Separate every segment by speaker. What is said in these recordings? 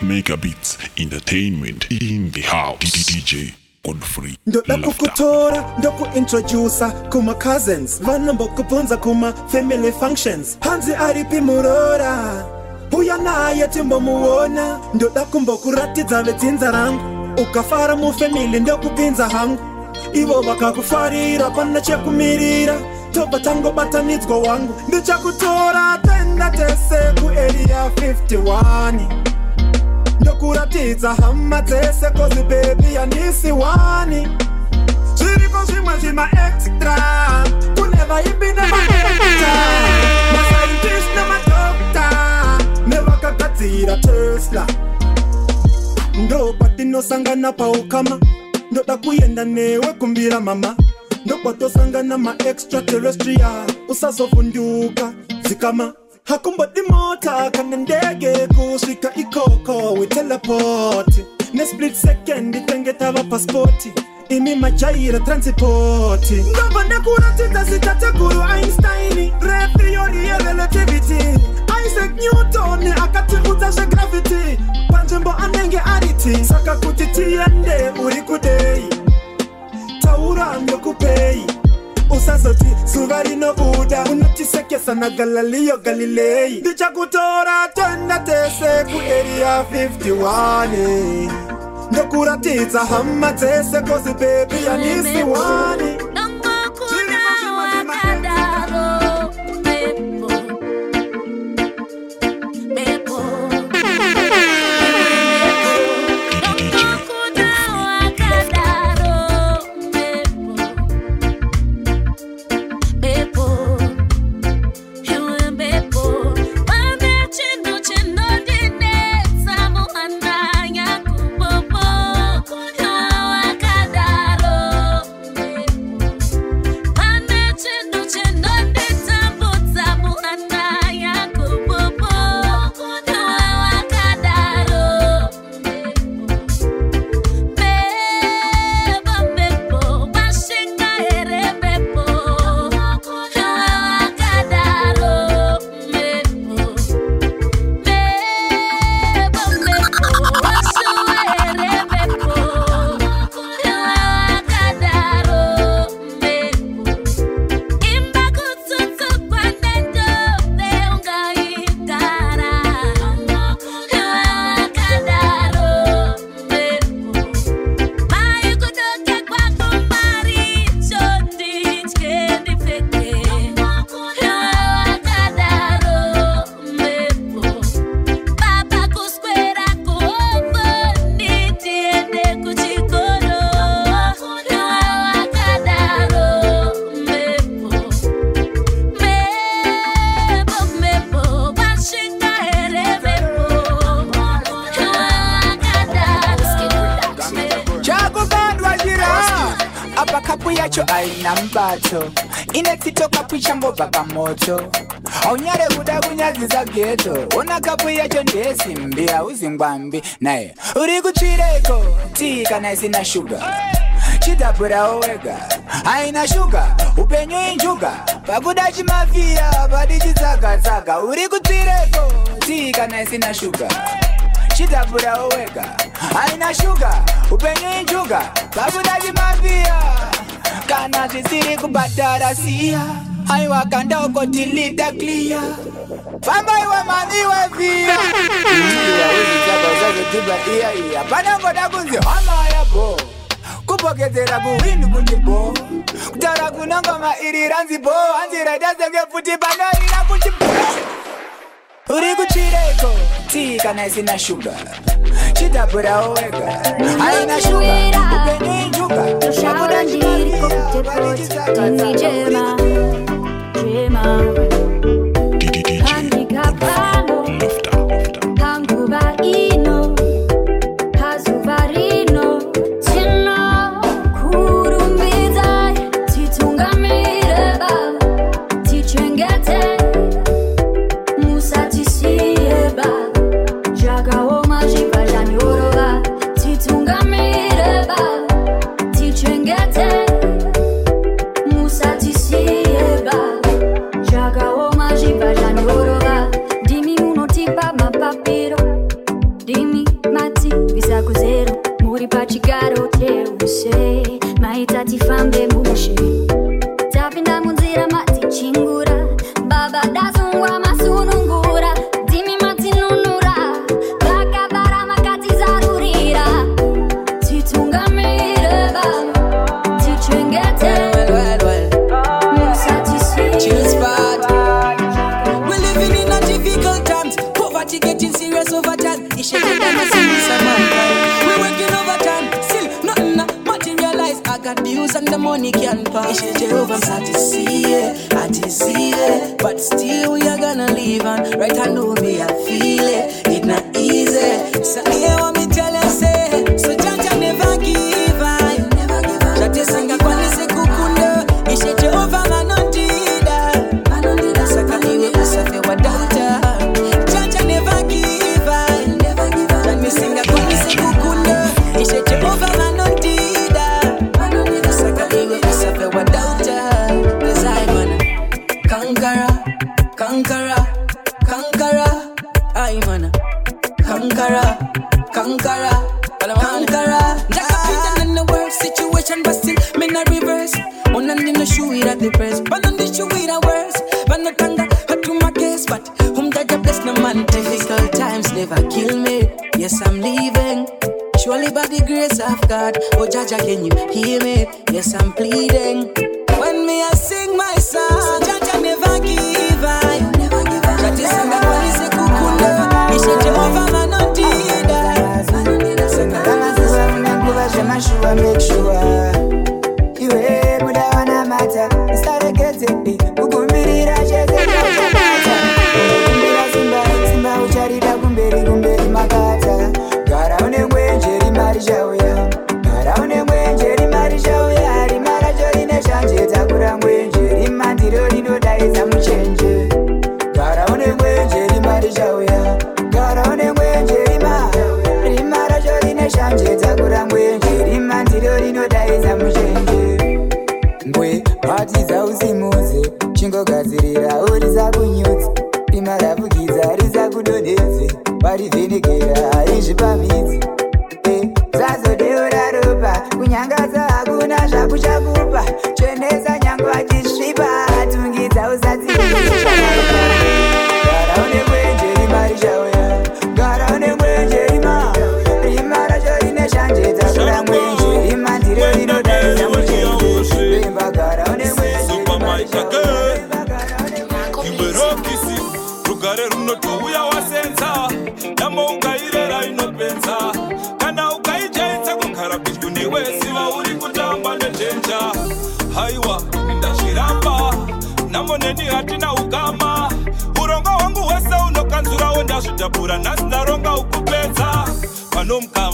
Speaker 1: mega beats entertainment in the house dj godfrey
Speaker 2: ndoda kukuthola ndokuintroducer kuma-cousins vanombokubvunza kuma-family functions phanzi aripi murora uya naye timbomuona ndoda kumbokuratidza vedzinza rangu ukafara mufemili ndokupinza hangu ivo vakakufarira pana chekumirira tobva tangobatanidzwa wangu ndichakutora taenda tese kueriya 51 ndokuratidza hama dzese kozi bebi yandisi 1 zviripo zvimwe zvima extra kune vaimbi nemaeta masaitis nemadokta nevakagadzira tesla ndobatinosangana paukama ndoda kuenda newe kumbira mama ndokwatosangana maextraterrestria usazovunduka zikama hakumbodi mota kana ndege kusvika ikoko weteleport nesplit second tenge tava pasipoti imi majaira transipoti ndobvande kuratidza zitateguru einstein retheori yerelativity isaac newton akatiudza zvegravity panzvimbo anenge ariti saka kuti kupei usazoti zuva rinobuda unotisekesa nagalaliyo galilei ndichakutora toenda tese kueria 51 ndokuratidza hama dzese kozibebi yanisi 1
Speaker 3: papamocho aunyare kuda kunyadzisa geto una kapu yacho ndeyesimbi hauzi ngwambi naye uri kutsvireko tii kana isina shuga chidhabhurawo wega haina shuga upenyu injuga pakuda chimafiya padi chitsagatsaga uri kutsvireko tii kana isina shuga chidhabhurawo wega haina shuga upenyu injuga pakuda chimafiya kana zvisiri kubhadhara siya aiwa kanda uko dilita clia famba iwe mani iwe via panangoda kunzi hama yabo kupokezera kuwini kundibo kutaura kunongoma iri ranzibo hanziraita senge futi panoira kuchibo uri kuchireko tiikana isina shuga chitapurawo wega aina shuga upenyu injuga akuda chimariya vanichisakaza dreamer.
Speaker 4: money can buy. Jehovah satisfied, I it. but still we are gonna live on. Right I know me, I feel it. Yes, I'm pleading.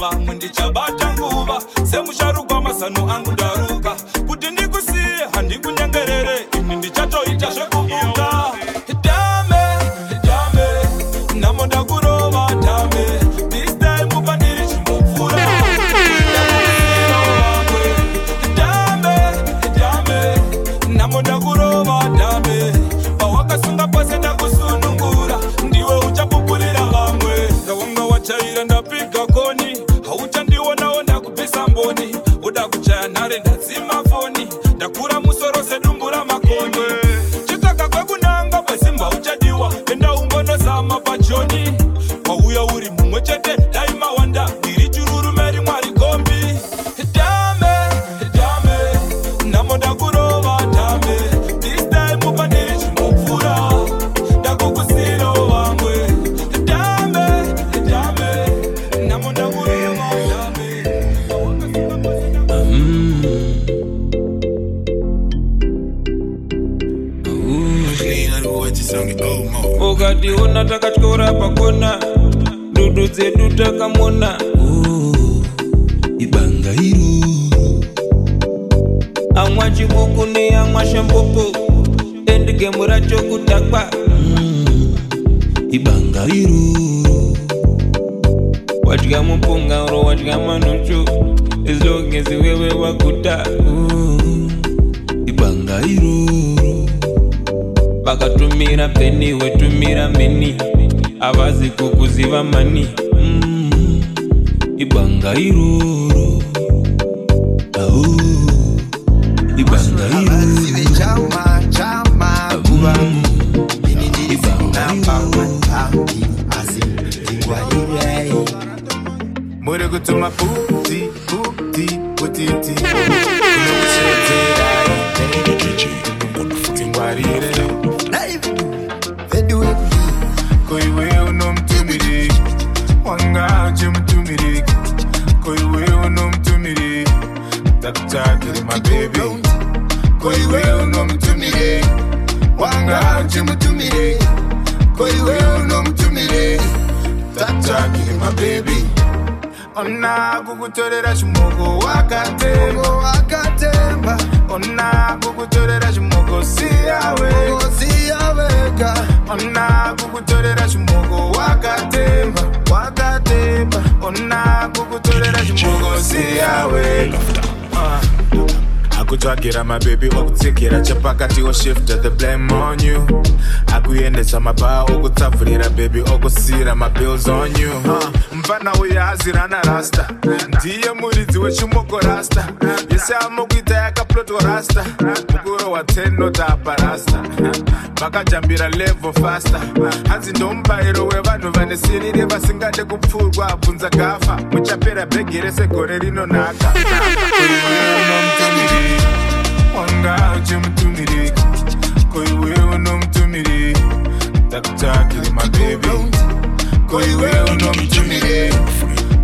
Speaker 5: vamwe ndichabata nguva semusharukwa mazano angu da baby.
Speaker 6: wamwa chibuku neyamwa shambuku endgemu racho kutakwa
Speaker 7: mm, ibanga iruru
Speaker 6: wadya mupungauro wadya manuchu izongezi wewe wakuta
Speaker 7: mm, ibanga iruru
Speaker 6: vakatumira peni wetumira mini avazi kukuziva mani
Speaker 7: mm, ibanga iruru oh.
Speaker 8: to my food.
Speaker 9: akatemba onako kutorera chimoko siya vega onako kutorera chimoko wakatemba wakatemba onako kutorera
Speaker 10: chimoko siya vega akutsvagira mabebi okutsekera chapakati oshifta the blame on you akuendesa mabaa okutsavurira bebi okusiyira mabills on you huh.
Speaker 11: mufana uyo azirana rasta ndiye muridzi wechimoko rasta yese amo kuita yakaplotwa rasta mukuro wa 10 notaapa rasta vakajambira levo fasta hanzi ndomubayiro wevanhu vane sirire vasingade kupfurwa bvunza gafa muchapera bhegi resegore rinonaka
Speaker 10: wanga uchemutumiri koiwewo nomutumiri ndakutakiri mabebe koiwewo nomutumiri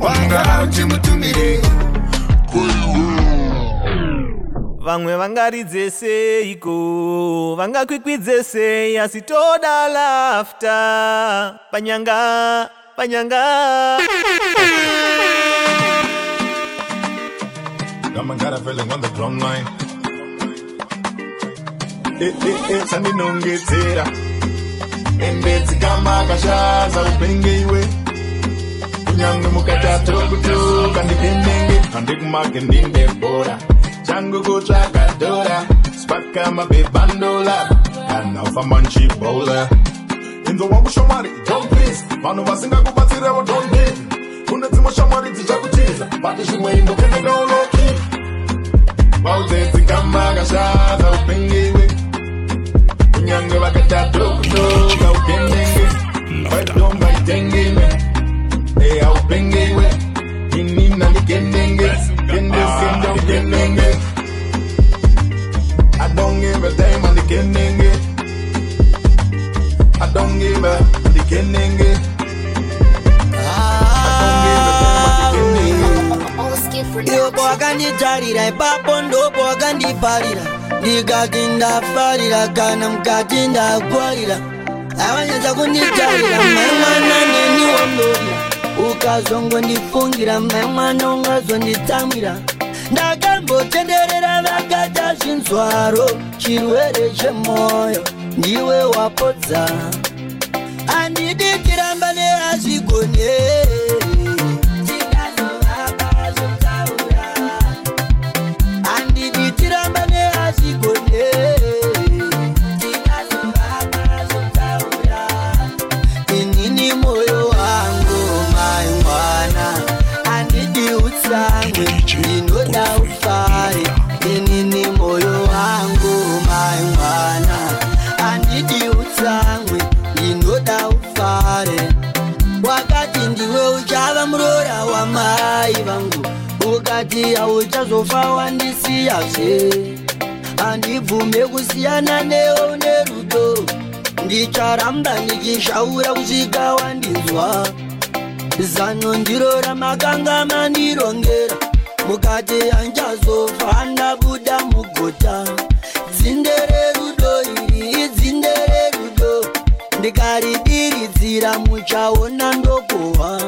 Speaker 10: wanga uchemutumiri
Speaker 12: vamwe vangaridze seiko vangakwikwidze sei asi toda lafta
Speaker 13: panyanga panyanga Got my gotta feeling on the drum line. eti ndinongedzera ende dzikama akashaza upenenge iwe kunyange mukatatokutoka ndipendenge pandikumake ndindebhora changu kutsvaga dhora mabebandola, kana ufamba nchibhola inzwa wakushamwari don please vanhu vasingakubatsirevo don dave kune dzimwe shamwari dzichakutiza pati zvimwe indokendekaoloki vaudze dzikama akashaza upenenge
Speaker 14: kana mukati ndakwarira avanyatsa kunditarira mai mwana neniwondoria ukazongondifungira mai mwana ungazonditsamwira ndakambotenderera vakata zvinzwaro chirwere chemwoyo ndiwe wapodza handiditiramba nehazvigonee ndithi awuchazofa wandisiyaze handibvume kusiyana newo nerudo nditsharamba ndichishaura kusvika wandinzwa zano ndiro ramakanga mandirongera mukati anchazofa andabuda mugota dzinde rerudo iri idzinde rerudo ndikaridiridzira muchaona ndokohwa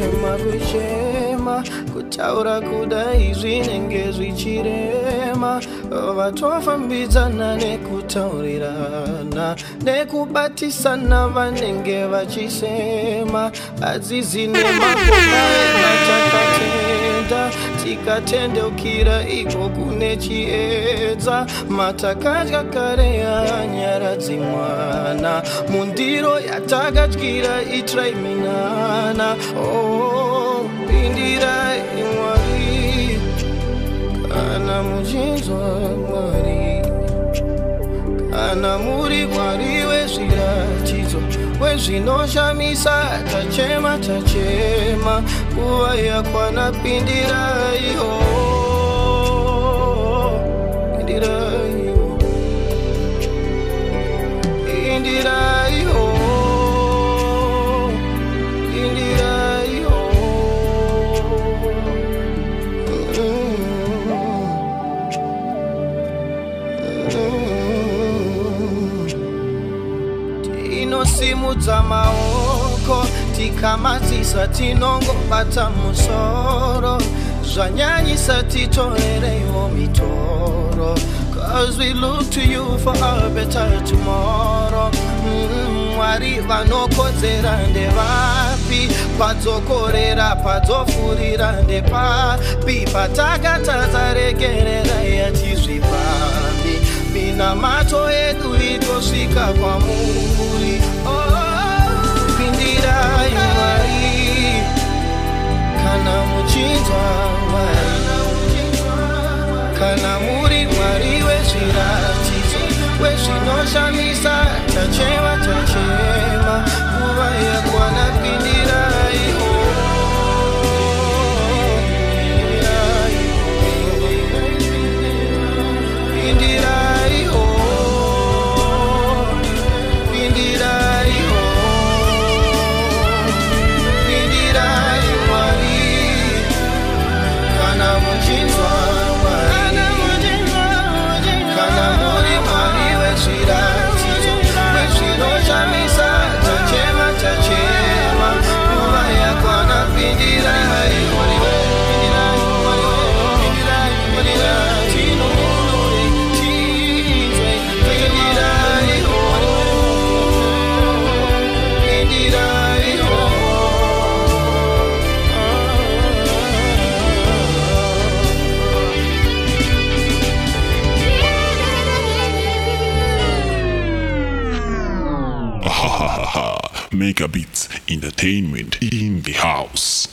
Speaker 14: kuchema kuchema kutaura kudai zvinenge zvichirema vatofambidzana nekutaurirana nekubatisana vanenge vachisema hadzizi nemakoma ematakatema kuda tikatendeukira itsvo kune chiedza matakadya kare yanyara dzimwana mundiro yatakadyira itraiminana pindira oh, imwari kana muchinzwa mwari kana muri mwari wezviratidzo so when zvinosha misa tachema tachema nguva yakwanapindiraiyo pindiraiyo pindirai simudza maoko tikamadzisa tinongobata musoro zvanyanyisa titorereiwo mitoro cause we look to you for a better tomorro mm-hmm, mwari mm, vanokodzera ndevapi padzokorera padzofurira ndepapi patakatadza regererai hatizvipambi minamato edu itosvika kwamuri kana muri mwari wechiratizo wechinoshamisa tacheva tachema nguva yakwana pini
Speaker 1: A Beats Entertainment in the house.